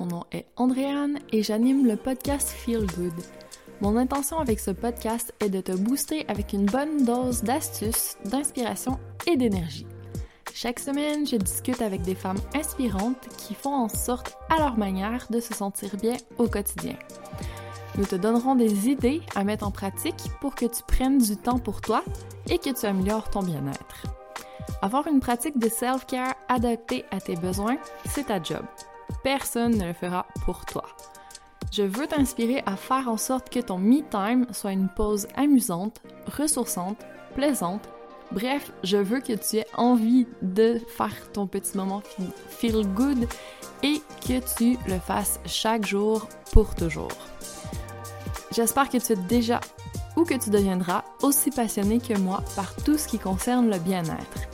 Mon nom est Andréane et j'anime le podcast Feel Good. Mon intention avec ce podcast est de te booster avec une bonne dose d'astuces, d'inspiration et d'énergie. Chaque semaine, je discute avec des femmes inspirantes qui font en sorte à leur manière de se sentir bien au quotidien. Nous te donnerons des idées à mettre en pratique pour que tu prennes du temps pour toi et que tu améliores ton bien-être. Avoir une pratique de self-care adaptée à tes besoins, c'est ta job. Personne ne le fera pour toi. Je veux t'inspirer à faire en sorte que ton me-time soit une pause amusante, ressourçante, plaisante. Bref, je veux que tu aies envie de faire ton petit moment feel good et que tu le fasses chaque jour pour toujours. J'espère que tu es déjà ou que tu deviendras aussi passionné que moi par tout ce qui concerne le bien-être.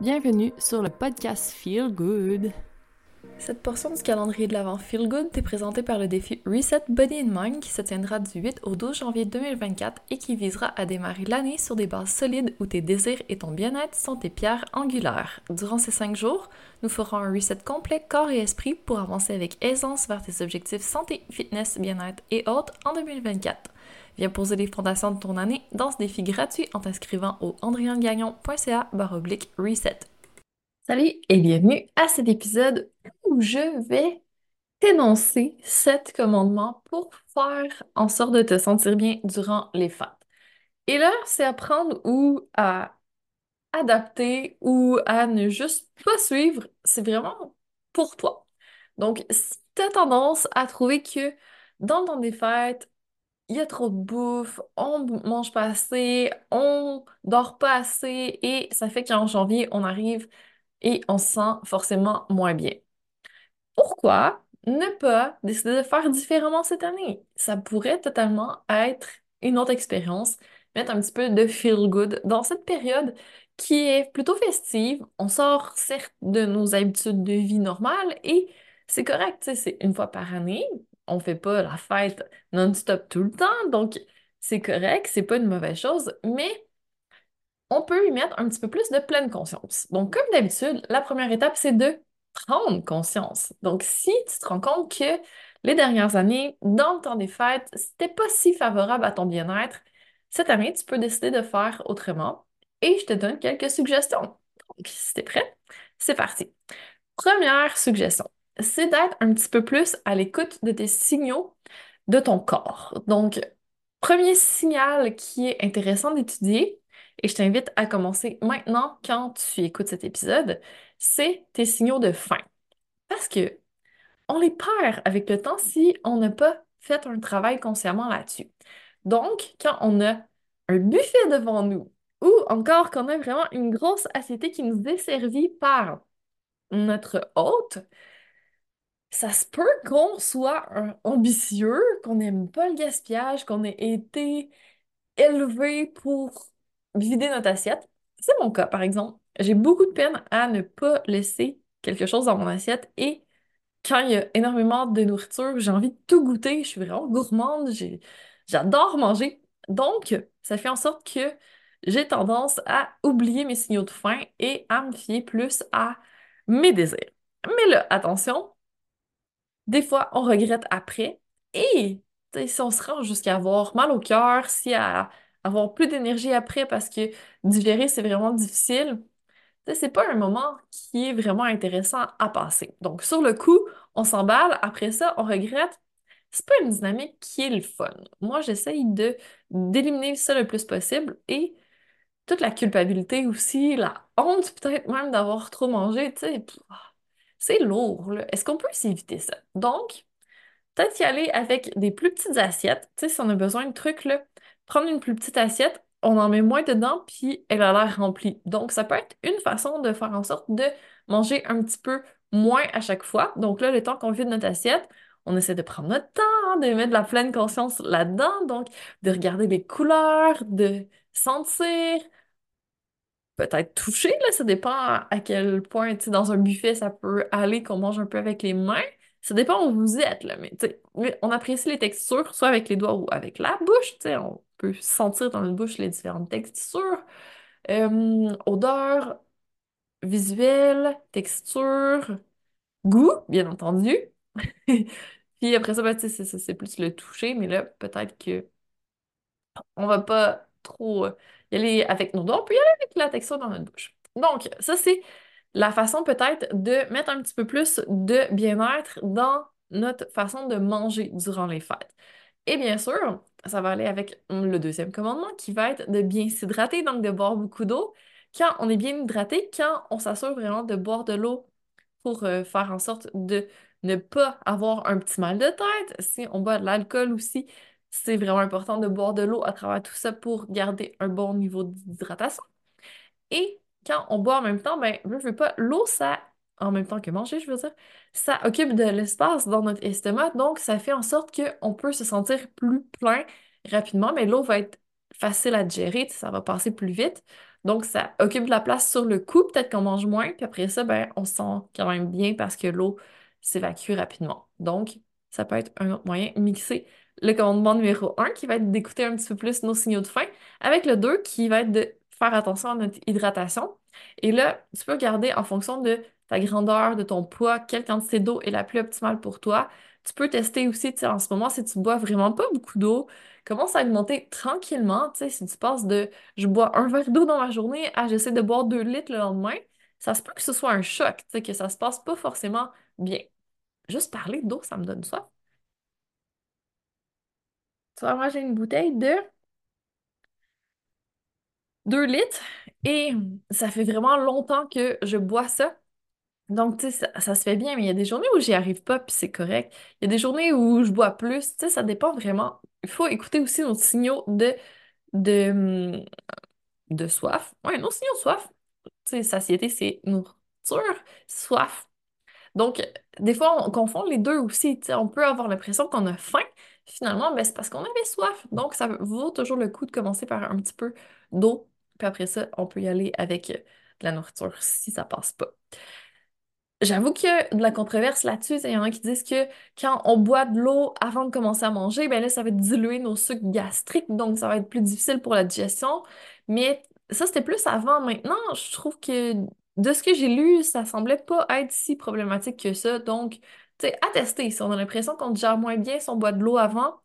Bienvenue sur le podcast Feel Good. Cette portion du calendrier de l'Avent Feel Good t'est présentée par le défi Reset Body and Mind qui se tiendra du 8 au 12 janvier 2024 et qui visera à démarrer l'année sur des bases solides où tes désirs et ton bien-être sont tes pierres angulaires. Durant ces 5 jours, nous ferons un reset complet corps et esprit pour avancer avec aisance vers tes objectifs santé, fitness, bien-être et autres en 2024. Viens poser les fondations de ton année dans ce défi gratuit en t'inscrivant au andriangagnon.ca reset. Salut et bienvenue à cet épisode je vais t'énoncer sept commandements pour faire en sorte de te sentir bien durant les fêtes. Et là, c'est apprendre ou à adapter ou à ne juste pas suivre. C'est vraiment pour toi. Donc, tu as tendance à trouver que dans le temps des fêtes, il y a trop de bouffe, on mange pas assez, on dort pas assez et ça fait qu'en janvier, on arrive et on se sent forcément moins bien. Pourquoi ne pas décider de faire différemment cette année? Ça pourrait totalement être une autre expérience, mettre un petit peu de feel good dans cette période qui est plutôt festive. On sort certes de nos habitudes de vie normales et c'est correct, c'est une fois par année. On fait pas la fête non-stop tout le temps, donc c'est correct, c'est pas une mauvaise chose, mais on peut y mettre un petit peu plus de pleine conscience. Donc, comme d'habitude, la première étape, c'est de prendre conscience. Donc, si tu te rends compte que les dernières années, dans le temps des fêtes, c'était pas si favorable à ton bien-être, cette année, tu peux décider de faire autrement et je te donne quelques suggestions. Donc, si tu es prêt, c'est parti. Première suggestion, c'est d'être un petit peu plus à l'écoute de tes signaux de ton corps. Donc, premier signal qui est intéressant d'étudier, et je t'invite à commencer maintenant quand tu écoutes cet épisode, c'est tes signaux de faim. Parce que on les perd avec le temps si on n'a pas fait un travail consciemment là-dessus. Donc, quand on a un buffet devant nous, ou encore qu'on a vraiment une grosse assiette qui nous est servie par notre hôte, ça se peut qu'on soit ambitieux, qu'on n'aime pas le gaspillage, qu'on ait été élevé pour vider notre assiette. C'est mon cas, par exemple. J'ai beaucoup de peine à ne pas laisser quelque chose dans mon assiette et quand il y a énormément de nourriture, j'ai envie de tout goûter. Je suis vraiment gourmande. J'adore manger. Donc, ça fait en sorte que j'ai tendance à oublier mes signaux de faim et à me fier plus à mes désirs. Mais là, attention, des fois, on regrette après et si on se rend jusqu'à avoir mal au cœur, si à avoir plus d'énergie après parce que digérer, c'est vraiment difficile, c'est pas un moment qui est vraiment intéressant à passer. Donc, sur le coup, on s'emballe, après ça, on regrette. C'est pas une dynamique qui est le fun. Moi, j'essaye de d'éliminer ça le plus possible et toute la culpabilité aussi, la honte peut-être même d'avoir trop mangé, tu sais, c'est lourd. Est-ce qu'on peut s'éviter ça? Donc, peut-être y aller avec des plus petites assiettes. Tu sais, si on a besoin de trucs, là, prendre une plus petite assiette, on en met moins dedans, puis elle a l'air remplie. Donc, ça peut être une façon de faire en sorte de manger un petit peu moins à chaque fois. Donc là, le temps qu'on vide notre assiette, on essaie de prendre notre temps, de mettre de la pleine conscience là-dedans, donc de regarder les couleurs, de sentir, peut-être toucher, là, ça dépend à quel point, tu sais, dans un buffet, ça peut aller qu'on mange un peu avec les mains. Ça dépend où vous êtes, là, mais on apprécie les textures, soit avec les doigts ou avec la bouche, tu on peut sentir dans la bouche les différentes textures. Euh, odeur, visuel, texture, goût, bien entendu. Puis après ça, ben, c'est c'est plus le toucher, mais là, peut-être que on va pas trop euh, y aller avec nos doigts, on peut y aller avec la texture dans notre bouche. Donc, ça, c'est la façon peut-être de mettre un petit peu plus de bien-être dans notre façon de manger durant les fêtes. Et bien sûr, ça va aller avec le deuxième commandement qui va être de bien s'hydrater, donc de boire beaucoup d'eau. Quand on est bien hydraté, quand on s'assure vraiment de boire de l'eau pour euh, faire en sorte de ne pas avoir un petit mal de tête. Si on boit de l'alcool aussi, c'est vraiment important de boire de l'eau à travers tout ça pour garder un bon niveau d'hydratation. Et quand on boit en même temps, ben, je veux pas, l'eau, ça, en même temps que manger, je veux dire, ça occupe de l'espace dans notre estomac, donc ça fait en sorte qu'on peut se sentir plus plein rapidement, mais l'eau va être facile à digérer, ça va passer plus vite. Donc, ça occupe de la place sur le cou, peut-être qu'on mange moins, puis après ça, ben, on se sent quand même bien parce que l'eau s'évacue rapidement. Donc, ça peut être un autre moyen, mixer le commandement numéro 1 qui va être d'écouter un petit peu plus nos signaux de faim, avec le 2 qui va être de faire attention à notre hydratation. Et là, tu peux regarder en fonction de ta grandeur, de ton poids, quelle quantité d'eau est la plus optimale pour toi. Tu peux tester aussi, tu sais, en ce moment, si tu bois vraiment pas beaucoup d'eau, commence à augmenter tranquillement. Tu sais, si tu passes de je bois un verre d'eau dans ma journée à j'essaie de boire deux litres le lendemain, ça se peut que ce soit un choc, tu sais, que ça se passe pas forcément bien. Juste parler d'eau, ça me donne soif. Tu vas manger une bouteille de 2 litres et ça fait vraiment longtemps que je bois ça. Donc, tu sais, ça, se fait bien, mais il y a des journées où j'y arrive pas, puis c'est correct. Il y a des journées où je bois plus, tu sais, ça dépend vraiment. Il faut écouter aussi nos signaux de, de, hum, de soif. Ouais, nos signaux de soif. Tu sais, satiété, c'est nourriture, soif. Donc, des fois, on confond les deux aussi. Tu sais, on peut avoir l'impression qu'on a faim. Finalement, ben, c'est parce qu'on avait soif. Donc, ça vaut toujours le coup de commencer par un petit peu d'eau. Puis après ça, on peut y aller avec de la nourriture si ça passe pas. J'avoue qu'il y a de la controverse là-dessus. Il y en a qui disent que quand on boit de l'eau avant de commencer à manger, ben là, ça va diluer nos sucres gastriques, donc ça va être plus difficile pour la digestion. Mais ça, c'était plus avant. Maintenant, je trouve que de ce que j'ai lu, ça semblait pas être si problématique que ça. Donc, tu sais, à tester. Si on a l'impression qu'on digère moins bien si on boit de l'eau avant,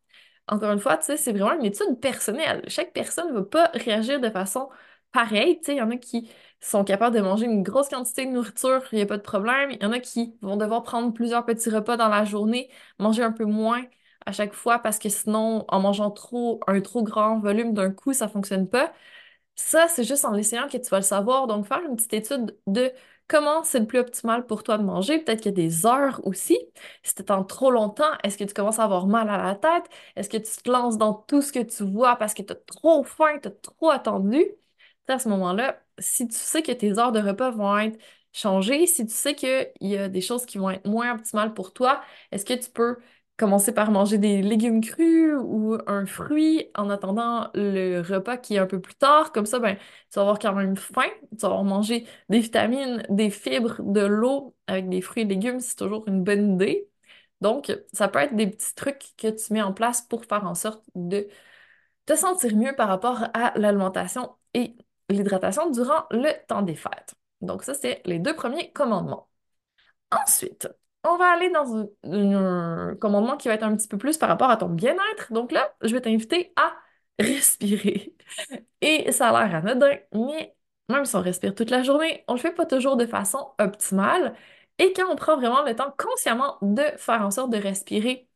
encore une fois, tu sais, c'est vraiment une étude personnelle. Chaque personne ne va pas réagir de façon pareille. Tu sais, il y en a qui sont capables de manger une grosse quantité de nourriture, il n'y a pas de problème. Il y en a qui vont devoir prendre plusieurs petits repas dans la journée, manger un peu moins à chaque fois parce que sinon, en mangeant trop, un trop grand volume d'un coup, ça ne fonctionne pas. Ça, c'est juste en l'essayant que tu vas le savoir. Donc, faire une petite étude de comment c'est le plus optimal pour toi de manger. Peut-être qu'il y a des heures aussi. Si tu attends trop longtemps, est-ce que tu commences à avoir mal à la tête? Est-ce que tu te lances dans tout ce que tu vois parce que tu as trop faim, tu as trop attendu? À ce moment-là, si tu sais que tes heures de repas vont être changées, si tu sais qu'il y a des choses qui vont être moins optimales pour toi, est-ce que tu peux commencer par manger des légumes crus ou un fruit en attendant le repas qui est un peu plus tard? Comme ça, ben, tu vas avoir quand même faim. Tu vas avoir mangé des vitamines, des fibres, de l'eau avec des fruits et légumes. C'est toujours une bonne idée. Donc, ça peut être des petits trucs que tu mets en place pour faire en sorte de te sentir mieux par rapport à l'alimentation et l'hydratation durant le temps des fêtes. Donc, ça, c'est les deux premiers commandements. Ensuite, on va aller dans un, commandement qui va être un petit peu plus par rapport à ton bien-être. Donc là, je vais t'inviter à respirer. Et ça a l'air anodin, mais même si on respire toute la journée, on le fait pas toujours de façon optimale. Et quand on prend vraiment le temps consciemment de faire en sorte de respirer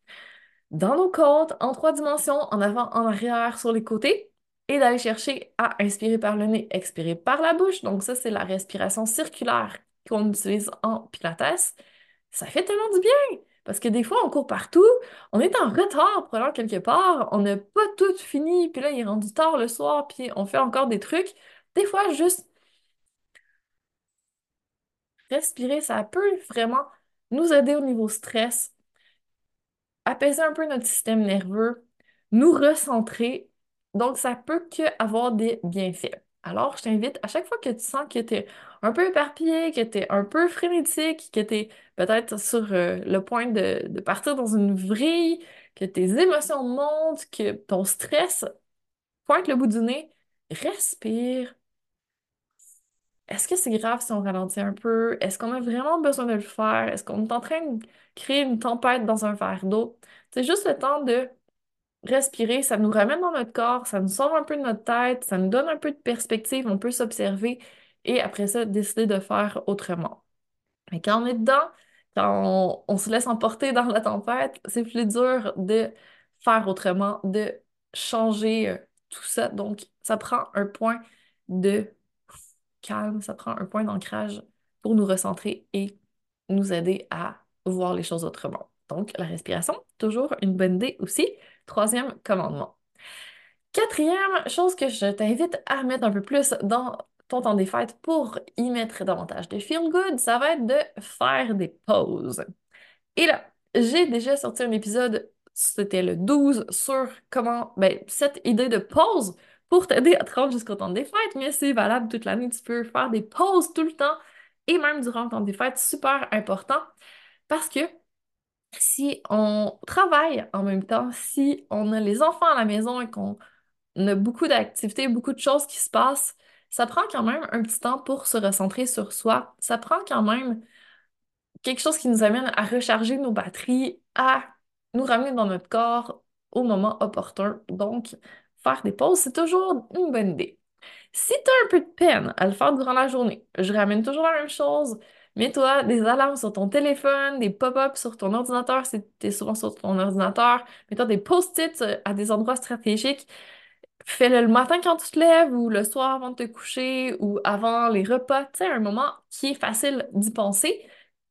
dans nos côtes, en trois dimensions, en avant, en arrière, sur les côtés, et d'aller chercher à inspirer par le nez, expirer par la bouche. Donc ça, c'est la respiration circulaire qu'on utilise en Pilates ça fait tellement du bien. Parce que des fois, on court partout, on est en retard pour aller quelque part, on n'a pas tout fini, puis là, il est rendu tard le soir, puis on fait encore des trucs. Des fois, juste respirer, ça peut vraiment nous aider au niveau stress, apaiser un peu notre système nerveux, nous recentrer. Donc, ça peut que avoir des bienfaits. Alors, je t'invite, à chaque fois que tu sens que tu es un peu éparpillé, que tu es un peu frénétique, que tu es peut-être sur euh, le point de, de, partir dans une vrille, que tes émotions montent, que ton stress pointe le bout du nez, respire. est-ce que c'est grave si on ralentit un peu? Est-ce qu'on a vraiment besoin de le faire? Est-ce qu'on est en train de créer une tempête dans un verre d'eau? C'est juste le temps de respirer, ça nous ramène dans notre corps, ça nous sort un peu de notre tête, ça nous donne un peu de perspective, on peut s'observer et après ça, décider de faire autrement. Mais quand on est dedans, quand on, se laisse emporter dans la tempête, c'est plus dur de faire autrement, de changer euh, tout ça. Donc, ça prend un point de calme, ça prend un point d'ancrage pour nous recentrer et nous aider à voir les choses autrement. Donc, la respiration, toujours une bonne idée aussi. Troisième commandement. Quatrième chose que je t'invite à mettre un peu plus dans ton temps des fêtes pour y mettre davantage de feel good, ça va être de faire des pauses. Et là, j'ai déjà sorti un épisode, c'était le 12, sur comment, ben, cette idée de pause pour t'aider à te rendre jusqu'au temps des fêtes, mais c'est valable toute l'année. Tu peux faire des pauses tout le temps et même durant le temps des fêtes, super important parce que si on travaille en même temps, si on a les enfants à la maison et qu'on a beaucoup d'activités, beaucoup de choses qui se passent, ça prend quand même un petit temps pour se recentrer sur soi. Ça prend quand même quelque chose qui nous amène à recharger nos batteries, à nous ramener dans notre corps au moment opportun. Donc, faire des pauses, c'est toujours une bonne idée. Si tu as un peu de peine à le faire durant la journée, je ramène toujours la même chose. Mets-toi des alarmes sur ton téléphone, des pop-ups sur ton ordinateur si tu es souvent sur ton ordinateur. Mets-toi des post-it euh, à des endroits stratégiques. Fais-le le matin quand tu te lèves ou le soir avant de te coucher ou avant les repas. Tu sais, un moment qui est facile d'y penser,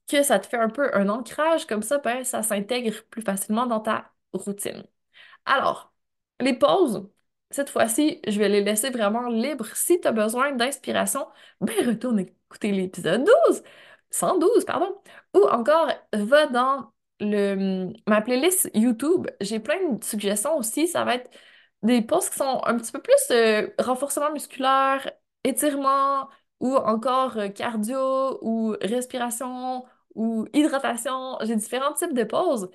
que ça te fait un peu un ancrage comme ça, ben, ça s'intègre plus facilement dans ta routine. Alors, les pauses, cette fois-ci, je vais les laisser vraiment libres. Si tu as besoin d'inspiration, ben retourne écouter l'épisode 12. 112, pardon. Ou encore, va dans le, ma playlist YouTube. J'ai plein de suggestions aussi. Ça va être des posts qui sont un petit peu plus euh, renforcement musculaire, étirement, ou encore euh, cardio, ou respiration, ou hydratation. J'ai différents types de pauses.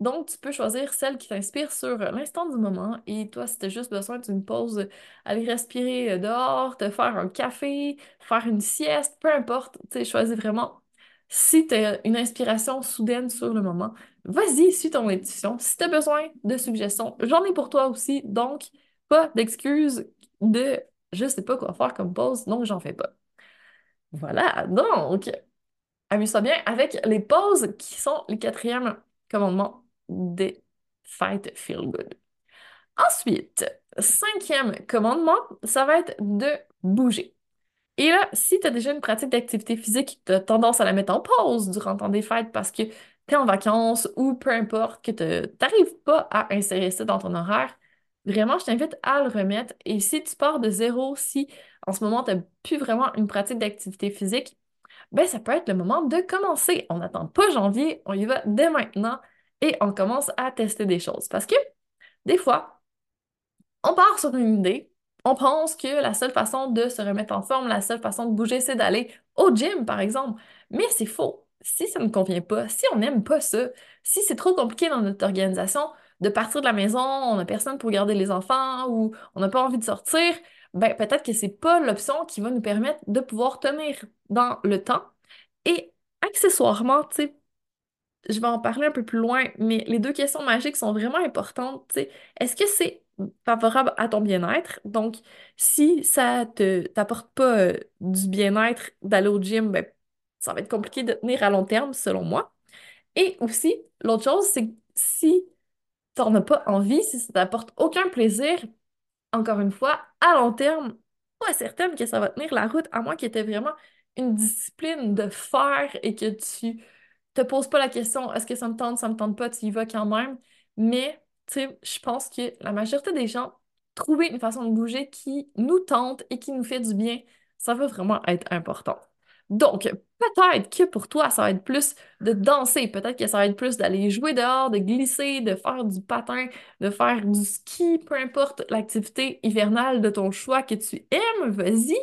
Donc, tu peux choisir celle qui t'inspire sur l'instant du moment. Et toi, si tu as juste besoin d'une pause, aller respirer euh, dehors, te faire un café, faire une sieste, peu importe, tu sais, choisis vraiment. Si tu as une inspiration soudaine sur le moment, vas-y, suis ton intuition. Si tu as besoin de suggestions, j'en ai pour toi aussi. Donc, pas d'excuses de je sais pas quoi faire comme pause, donc j'en fais pas. Voilà, donc, amuse-toi bien avec les pauses qui sont les quatrièmes commandements des fêtes feel good. Ensuite, cinquième commandement, ça va être de bouger. Et là, si tu as déjà une pratique d'activité physique, tu as tendance à la mettre en pause durant ton des fêtes parce que tu es en vacances ou peu importe, que tu n'arrives pas à insérer ça dans ton horaire, vraiment, je t'invite à le remettre. Et si tu pars de zéro, si en ce moment, tu n'as plus vraiment une pratique d'activité physique, ben ça peut être le moment de commencer. On n'attend pas janvier, on y va dès maintenant et on commence à tester des choses. Parce que des fois, on part sur une idée, on pense que la seule façon de se remettre en forme, la seule façon de bouger, c'est d'aller au gym, par exemple. Mais c'est faux. Si ça ne convient pas, si on n'aime pas ça, si c'est trop compliqué dans notre organisation de partir de la maison, on n'a personne pour garder les enfants ou on n'a pas envie de sortir, ben peut-être que c'est pas l'option qui va nous permettre de pouvoir tenir dans le temps. Et accessoirement, tu sais, je vais en parler un peu plus loin, mais les deux questions magiques sont vraiment importantes. Est-ce que c'est favorable à ton bien-être? Donc, si ça te t'apporte pas euh, du bien-être d'aller au gym, ben, ça va être compliqué de tenir à long terme, selon moi. Et aussi, l'autre chose, c'est que si tu n'en as pas envie, si ça t'apporte aucun plaisir, encore une fois, à long terme, pas certaine que ça va tenir la route, à moins y ait vraiment une discipline de faire et que tu te poses pas la question est-ce que ça me tente, ça me tente pas, tu y vas quand même. Mais, tu sais, je pense que la majorité des gens, trouver une façon de bouger qui nous tente et qui nous fait du bien, ça va vraiment être important. Donc, peut-être que pour toi, ça va être plus de danser, peut-être que ça va être plus d'aller jouer dehors, de glisser, de faire du patin, de faire du ski, peu importe l'activité hivernale de ton choix que tu aimes, vas-y.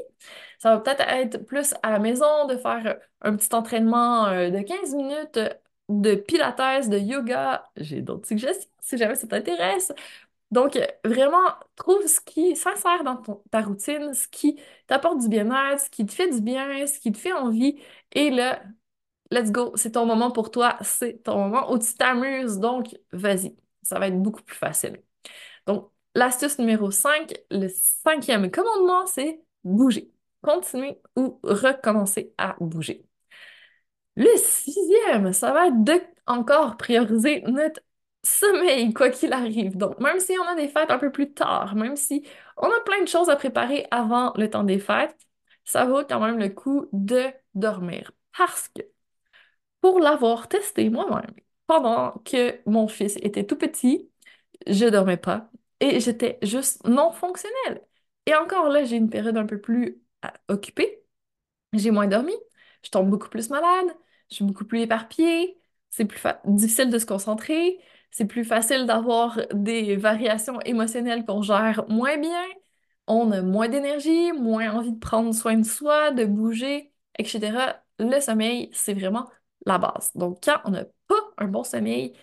Ça va peut-être être plus à la maison, de faire un petit entraînement euh, de 15 minutes de pilates, de yoga. J'ai d'autres suggestions si jamais ça t'intéresse. Donc, vraiment, trouve ce qui s'insère dans ta routine, ce qui t'apporte du bien-être, ce qui te fait du bien, ce qui te fait envie. Et là, let's go, c'est ton moment pour toi, c'est ton moment où tu t'amuses. Donc, vas-y, ça va être beaucoup plus facile. Donc, l'astuce numéro 5, le cinquième commandement, c'est bouger. Continuer ou recommencer à bouger. Le sixième, ça va être de encore prioriser notre sommeil, quoi qu'il arrive. Donc, même si on a des fêtes un peu plus tard, même si on a plein de choses à préparer avant le temps des fêtes, ça vaut quand même le coup de dormir. Parce que, pour l'avoir testé moi-même, pendant que mon fils était tout petit, je dormais pas et j'étais juste non fonctionnelle. Et encore là, j'ai une période un peu plus occupée. J'ai moins dormi, je tombe beaucoup plus malade, je suis beaucoup plus éparpillée, c'est plus difficile de se concentrer, c'est plus facile d'avoir des variations émotionnelles qu'on gère moins bien, on a moins d'énergie, moins envie de prendre soin de soi, de bouger, etc. Le sommeil, c'est vraiment la base. Donc, quand on n'a pas un bon sommeil,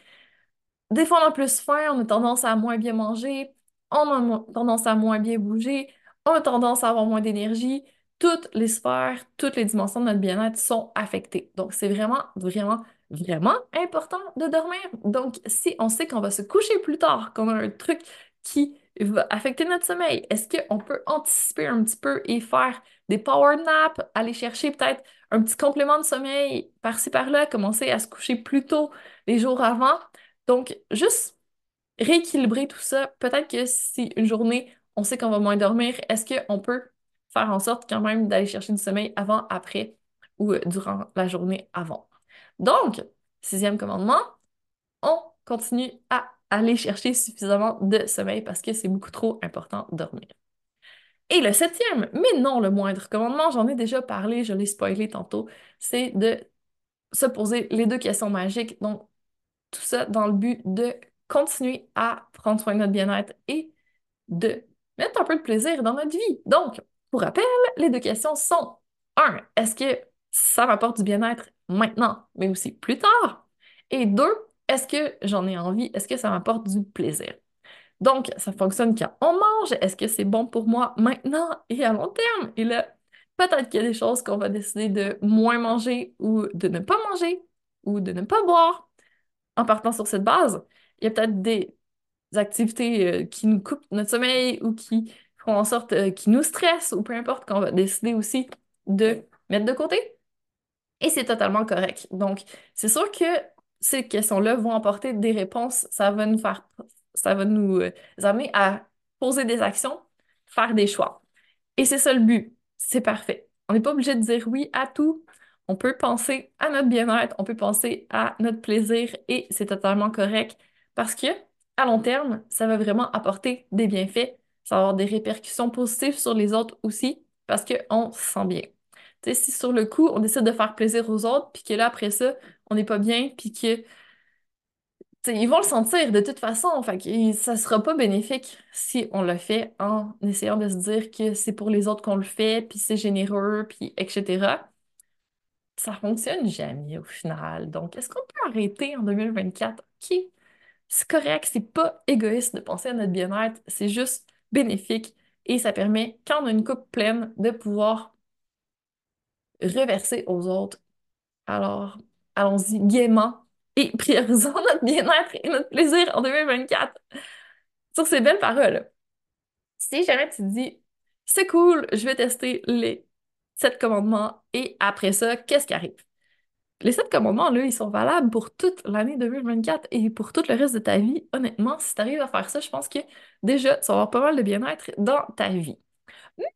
des fois on a plus faim, on a tendance à moins bien manger, on a tendance à moins bien bouger, on a tendance à avoir moins d'énergie, toutes les sphères, toutes les dimensions de notre bien-être sont affectées. Donc, c'est vraiment, vraiment, vraiment important de dormir. Donc, si on sait qu'on va se coucher plus tard, qu'on a un truc qui va affecter notre sommeil, est-ce qu'on peut anticiper un petit peu et faire des power naps, aller chercher peut-être un petit complément de sommeil par-ci par-là, commencer à se coucher plus tôt les jours avant? Donc, juste rééquilibrer tout ça. Peut-être que si une journée, on sait qu'on va moins dormir, est-ce qu'on peut faire en sorte quand même d'aller chercher du sommeil avant, après ou euh, durant la journée avant? Donc, sixième commandement, on continue à aller chercher suffisamment de sommeil parce que c'est beaucoup trop important de dormir. Et le septième, mais non le moindre commandement, j'en ai déjà parlé, je l'ai spoilé tantôt, c'est de se poser les deux questions magiques. Donc, tout ça dans le but de continuer à prendre soin de notre bien-être et de mettre un peu de plaisir dans notre vie. Donc, pour rappel, les deux questions sont 1. Est-ce que ça m'apporte du bien-être maintenant, mais aussi plus tard? Et 2. Est-ce que j'en ai envie? Est-ce que ça m'apporte du plaisir? Donc, ça fonctionne quand on mange. Est-ce que c'est bon pour moi maintenant et à long terme? Et là, peut-être qu'il y a des choses qu'on va décider de moins manger ou de ne pas manger ou de ne pas boire. En partant sur cette base, il y a peut-être des activités euh, qui nous coupent notre sommeil ou qui font en sorte euh, qui nous stressent ou peu importe qu'on va décider aussi de mettre de côté. Et c'est totalement correct. Donc, c'est sûr que ces questions-là vont apporter des réponses. Ça va nous faire, ça va nous euh, amener à poser des actions, faire des choix. Et c'est ça le but. C'est parfait. On n'est pas obligé de dire oui à tout. On peut penser à notre bien-être, on peut penser à notre plaisir et c'est totalement correct parce que à long terme, ça va vraiment apporter des bienfaits ça va avoir des répercussions positives sur les autres aussi parce qu'on se sent bien. Tu sais, si sur le coup, on décide de faire plaisir aux autres, puis que là, après ça, on n'est pas bien, puis que ils vont le sentir de toute façon, fait que ça sera pas bénéfique si on le fait en essayant de se dire que c'est pour les autres qu'on le fait, puis c'est généreux, puis etc. Ça fonctionne jamais au final. Donc, est-ce qu'on peut arrêter en 2024? OK, c'est correct, c'est pas égoïste de penser à notre bien-être, c'est juste bénéfique et ça permet, quand on a une coupe pleine, de pouvoir reverser aux autres. Alors, allons-y gaiement et priorisons notre bien-être et notre plaisir en 2024. Sur ces belles paroles, si jamais tu te dis, c'est cool, je vais tester les sept commandements et après ça, qu'est-ce qui arrive? Les sept commandements, là, ils sont valables pour toute l'année 2024 et pour tout le reste de ta vie. Honnêtement, si tu arrives à faire ça, je pense que déjà, tu vas avoir pas mal de bien-être dans ta vie. Mais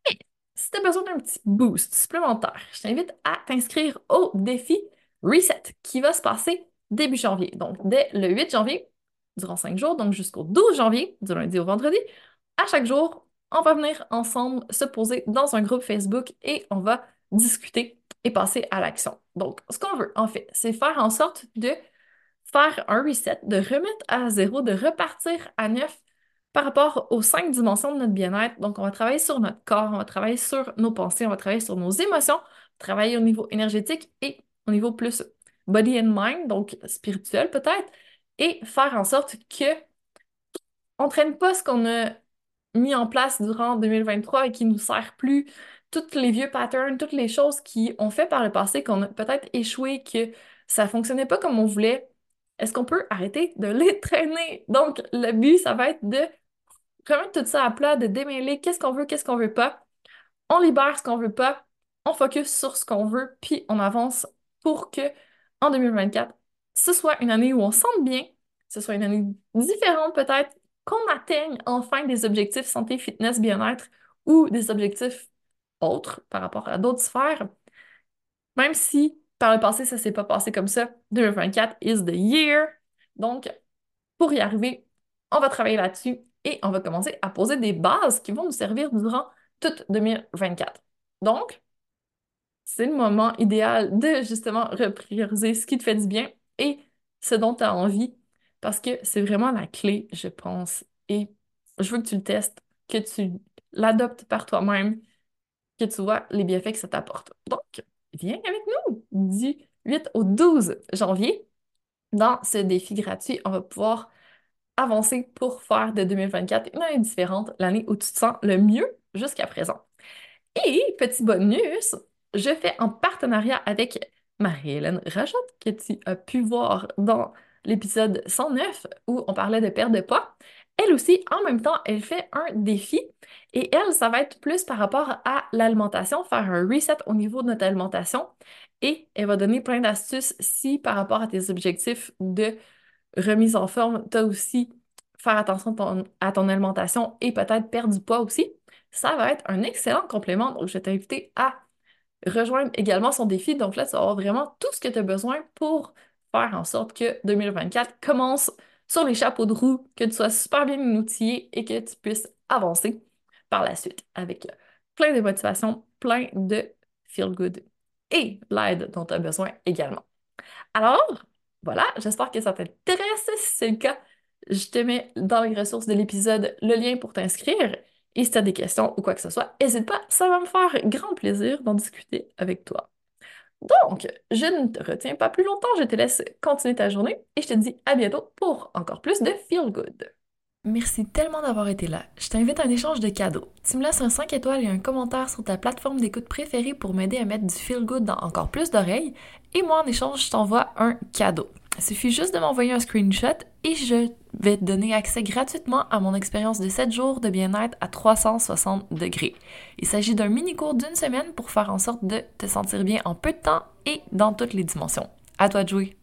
si tu as besoin d'un petit boost supplémentaire, je t'invite à t'inscrire au défi Reset qui va se passer début janvier. Donc, dès le 8 janvier, durant 5 jours, donc jusqu'au 12 janvier, du lundi au vendredi, à chaque jour, on va venir ensemble se poser dans un groupe Facebook et on va discuter et passer à l'action. Donc, ce qu'on veut, en fait, c'est faire en sorte de faire un reset, de remettre à zéro, de repartir à neuf par rapport aux cinq dimensions de notre bien-être. Donc, on va travailler sur notre corps, on va travailler sur nos pensées, on va travailler sur nos émotions, travailler au niveau énergétique et au niveau plus body and mind, donc spirituel peut-être, et faire en sorte que on traîne pas ce qu'on a mis en place durant 2023 et qui nous sert plus, tous les vieux patterns, toutes les choses qui ont fait par le passé qu'on a peut-être échoué, que ça fonctionnait pas comme on voulait, est-ce qu'on peut arrêter de les traîner? Donc, le but, ça va être de remettre tout ça à plat, de démêler qu'est-ce qu'on veut, qu'est-ce qu'on veut pas. On libère ce qu'on veut pas, on focus sur ce qu'on veut, puis on avance pour que en 2024, ce soit une année où on sente bien, ce soit une année différente peut-être, qu'on atteigne enfin des objectifs santé, fitness, bien-être ou des objectifs autres par rapport à d'autres sphères. Même si par le passé, ça s'est pas passé comme ça, 2024 is the year. Donc, pour y arriver, on va travailler là-dessus et on va commencer à poser des bases qui vont nous servir durant toute 2024. Donc, c'est le moment idéal de justement reprioriser ce qui te fait du bien et ce dont tu as envie parce que c'est vraiment la clé, je pense. Et je veux que tu le testes, que tu l'adoptes par toi-même, que tu vois les bienfaits que ça t'apporte. Donc, viens avec nous du 8 au 12 janvier. Dans ce défi gratuit, on va pouvoir avancer pour faire de 2024 une année différente, l'année où tu te sens le mieux jusqu'à présent. Et petit bonus, je fais en partenariat avec Marie-Hélène Rajot, que tu as pu voir dans l'épisode 109 où on parlait de perte de poids. Elle aussi, en même temps, elle fait un défi et elle, ça va être plus par rapport à l'alimentation, faire un reset au niveau de notre alimentation et elle va donner plein d'astuces si par rapport à tes objectifs de remise en forme, tu as aussi faire attention à ton alimentation et peut-être perdre du poids aussi. Ça va être un excellent complément. Donc, je vais t'inviter à rejoindre également son défi. Donc là, tu vas avoir vraiment tout ce que tu as besoin pour faire en sorte que 2024 commence sur les chapeaux de roue, que tu sois super bien outillé et que tu puisses avancer par la suite avec plein de motivation, plein de feel good et l'aide dont tu as besoin également. Alors, voilà, j'espère que ça t'intéresse. Si c'est le cas, je te mets dans les ressources de l'épisode le lien pour t'inscrire. Et si tu as des questions ou quoi que ce soit, n'hésite pas, ça va me faire grand plaisir d'en discuter avec toi. Donc, je ne te retiens pas plus longtemps, je te laisse continuer ta journée et je te dis à bientôt pour encore plus de Feel Good. Merci tellement d'avoir été là. Je t'invite à un échange de cadeaux. Tu me laisses un 5 étoiles et un commentaire sur ta plateforme d'écoute préférée pour m'aider à mettre du feel good dans encore plus d'oreilles. Et moi, en échange, je t'envoie un cadeau. Il suffit juste de m'envoyer un screenshot et je vais te donner accès gratuitement à mon expérience de 7 jours de bien-être à 360 degrés. Il s'agit d'un mini-cours d'une semaine pour faire en sorte de te sentir bien en peu de temps et dans toutes les dimensions. À toi de jouer!